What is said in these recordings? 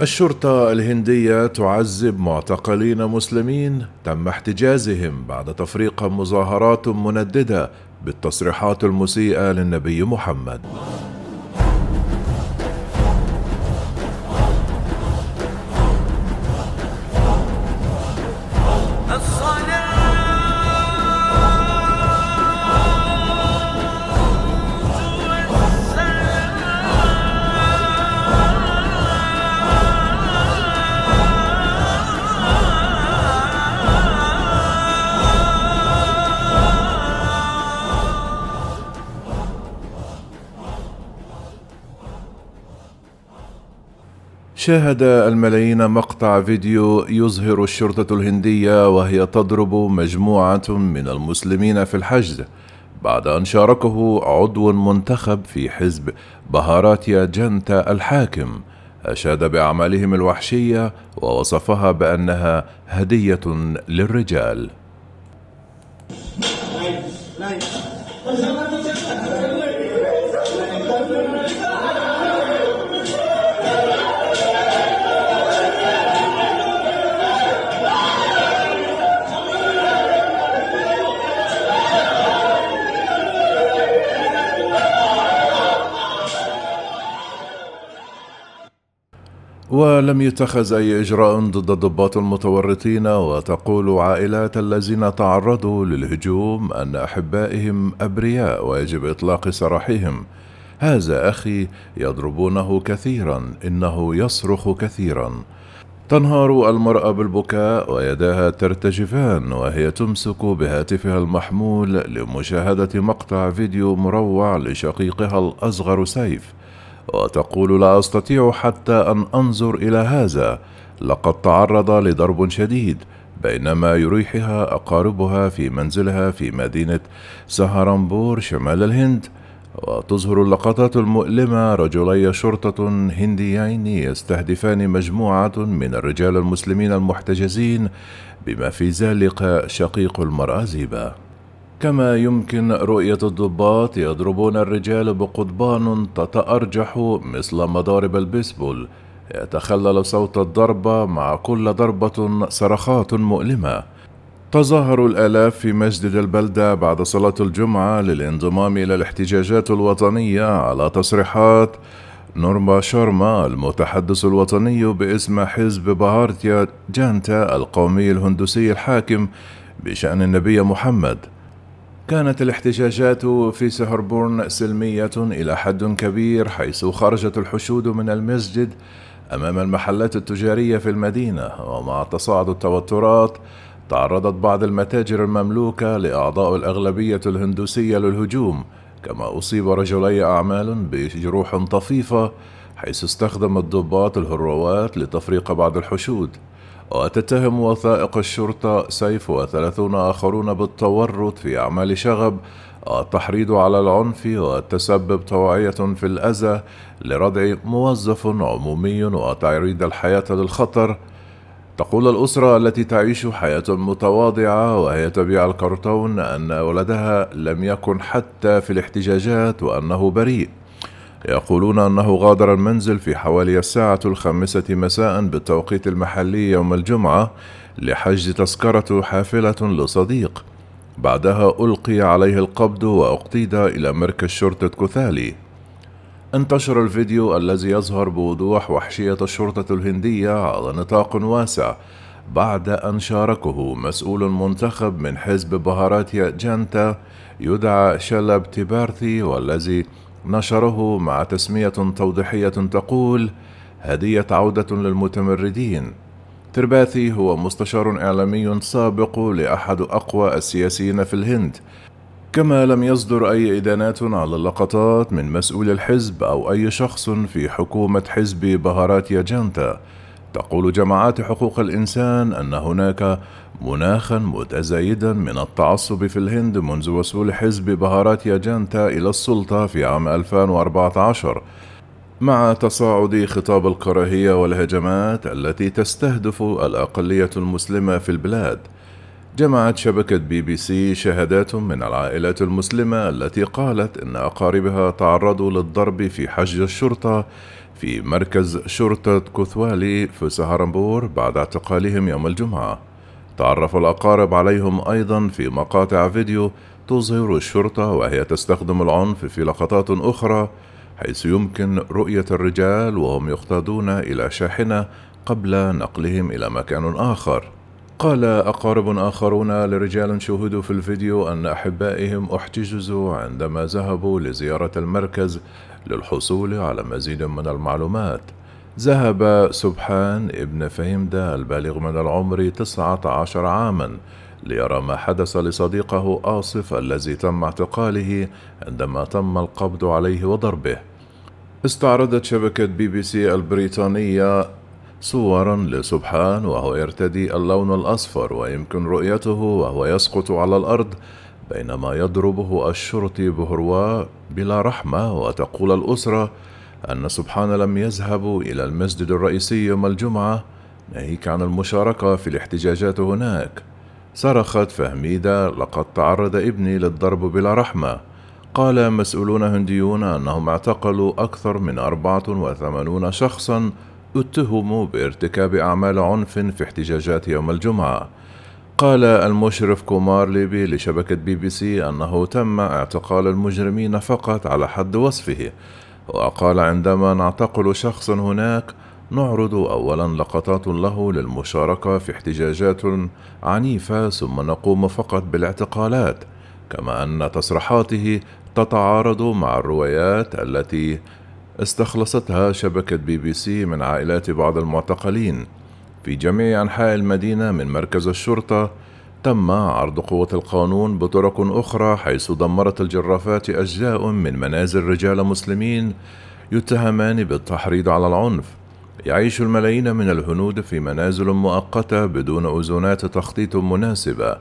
الشرطة الهندية تعذب معتقلين مسلمين تم احتجازهم بعد تفريق مظاهرات منددة بالتصريحات المسيئة للنبي محمد. شاهد الملايين مقطع فيديو يظهر الشرطة الهندية وهي تضرب مجموعة من المسلمين في الحجز بعد أن شاركه عضو منتخب في حزب بهاراتيا جنتا الحاكم أشاد بأعمالهم الوحشية ووصفها بأنها هدية للرجال. ولم يتخذ أي إجراء ضد الضباط المتورطين وتقول عائلات الذين تعرضوا للهجوم أن أحبائهم أبرياء ويجب إطلاق سراحهم. هذا أخي يضربونه كثيرا إنه يصرخ كثيرا. تنهار المرأة بالبكاء ويداها ترتجفان وهي تمسك بهاتفها المحمول لمشاهدة مقطع فيديو مروع لشقيقها الأصغر سيف. وتقول لا أستطيع حتى أن أنظر إلى هذا. لقد تعرض لضرب شديد بينما يريحها أقاربها في منزلها في مدينة سهرنبور شمال الهند. وتظهر اللقطات المؤلمة رجلي شرطة هنديين يستهدفان مجموعة من الرجال المسلمين المحتجزين بما في ذلك شقيق المراه زيبه كما يمكن رؤية الضباط يضربون الرجال بقضبان تتأرجح مثل مضارب البيسبول. يتخلل صوت الضربة مع كل ضربة صرخات مؤلمة. تظاهر الآلاف في مسجد البلدة بعد صلاة الجمعة للانضمام إلى الاحتجاجات الوطنية على تصريحات نورما شارما المتحدث الوطني باسم حزب بهارتيا جانتا القومي الهندوسي الحاكم بشأن النبي محمد. كانت الاحتجاجات في سهربورن سلمية إلى حد كبير حيث خرجت الحشود من المسجد أمام المحلات التجارية في المدينة ومع تصاعد التوترات تعرضت بعض المتاجر المملوكة لأعضاء الأغلبية الهندوسية للهجوم كما أصيب رجلي أعمال بجروح طفيفة حيث استخدم الضباط الهروات لتفريق بعض الحشود. وتتهم وثائق الشرطة سيف وثلاثون آخرون بالتورط في أعمال شغب والتحريض على العنف والتسبب توعية في الأذى لردع موظف عمومي وتعريض الحياة للخطر. تقول الأسرة التي تعيش حياة متواضعة وهي تبيع الكرتون أن ولدها لم يكن حتى في الاحتجاجات وأنه بريء. يقولون أنه غادر المنزل في حوالي الساعة الخامسة مساء بالتوقيت المحلي يوم الجمعة لحجز تذكرة حافلة لصديق. بعدها ألقي عليه القبض وأقتيد إلى مركز شرطة كوثالي. انتشر الفيديو الذي يظهر بوضوح وحشية الشرطة الهندية على نطاق واسع بعد أن شاركه مسؤول منتخب من حزب بهاراتيا جانتا يدعى شلب تيبارثي والذي نشره مع تسمية توضيحية تقول هدية عودة للمتمردين. ترباثي هو مستشار إعلامي سابق لأحد أقوى السياسيين في الهند. كما لم يصدر أي إدانات على اللقطات من مسؤول الحزب أو أي شخص في حكومة حزب بهاراتيا جانتا. تقول جماعات حقوق الإنسان أن هناك مناخا متزايدا من التعصب في الهند منذ وصول حزب بهاراتيا جانتا إلى السلطة في عام 2014 مع تصاعد خطاب الكراهية والهجمات التي تستهدف الأقلية المسلمة في البلاد جمعت شبكة بي بي سي شهادات من العائلات المسلمة التي قالت إن أقاربها تعرضوا للضرب في حجز الشرطة في مركز شرطة كوتوالي في سهرنبور بعد اعتقالهم يوم الجمعة. تعرف الأقارب عليهم أيضا في مقاطع فيديو تظهر الشرطة وهي تستخدم العنف في لقطات أخرى حيث يمكن رؤية الرجال وهم يقتادون إلى شاحنة قبل نقلهم إلى مكان آخر. قال أقارب آخرون لرجال شهدوا في الفيديو أن أحبائهم احتجزوا عندما ذهبوا لزيارة المركز للحصول على مزيد من المعلومات. ذهب سبحان ابن فهمدة البالغ من العمر تسعة عشر عاما ليرى ما حدث لصديقه آصف الذي تم اعتقاله عندما تم القبض عليه وضربه. استعرضت شبكة بي بي سي البريطانية صورا لسبحان وهو يرتدي اللون الأصفر ويمكن رؤيته وهو يسقط على الأرض بينما يضربه الشرطي بهراوة بلا رحمة وتقول الأسرة أن سبحان لم يذهب إلى المسجد الرئيسي يوم الجمعة ناهيك عن المشاركة في الاحتجاجات هناك. صرخت فهميدة لقد تعرض ابني للضرب بلا رحمة. قال مسؤولون هنديون أنهم اعتقلوا أكثر من 84 شخصا اتهموا بارتكاب أعمال عنف في احتجاجات يوم الجمعة. قال المشرف كومار ليبي لشبكة بي بي سي أنه تم اعتقال المجرمين فقط على حد وصفه وقال عندما نعتقل شخصا هناك نعرض اولا لقطات له للمشاركة في احتجاجات عنيفة ثم نقوم فقط بالاعتقالات كما أن تصريحاته تتعارض مع الروايات التي استخلصتها شبكة بي بي سي من عائلات بعض المعتقلين. في جميع أنحاء المدينة من مركز الشرطة تم عرض قوة القانون بطرق أخرى حيث دمرت الجرافات أجزاء من منازل رجلين مسلمين يتهمان بالتحريض على العنف. يعيش الملايين من الهنود في منازل مؤقتة بدون أذونات تخطيط مناسبة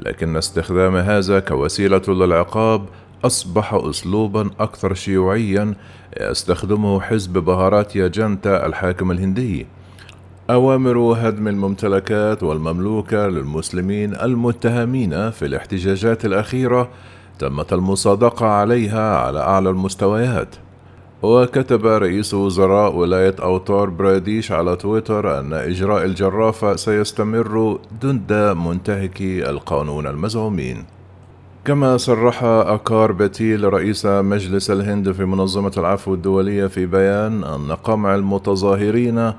لكن استخدام هذا كوسيلة للعقاب أصبح أسلوبا أكثر شيوعيا يستخدمه حزب بهاراتيا جنتا الحاكم الهندي. أوامر هدم الممتلكات والمملوكة للمسلمين المتهمين في الاحتجاجات الأخيرة تمت المصادقة عليها على أعلى المستويات. وكتب رئيس وزراء ولاية أوتار براديش على تويتر أن إجراء الجرافة سيستمر ضد منتهكي القانون المزعومين. كما صرح أكار بتيل رئيس مجلس الهند في منظمة العفو الدولية في بيان أن قمع المتظاهرين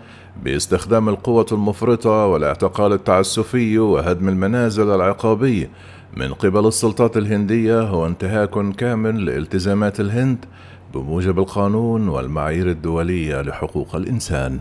باستخدام القوة المفرطة والاعتقال التعسفي وهدم المنازل العقابي من قبل السلطات الهندية هو انتهاك كامل لالتزامات الهند بموجب القانون والمعايير الدولية لحقوق الإنسان.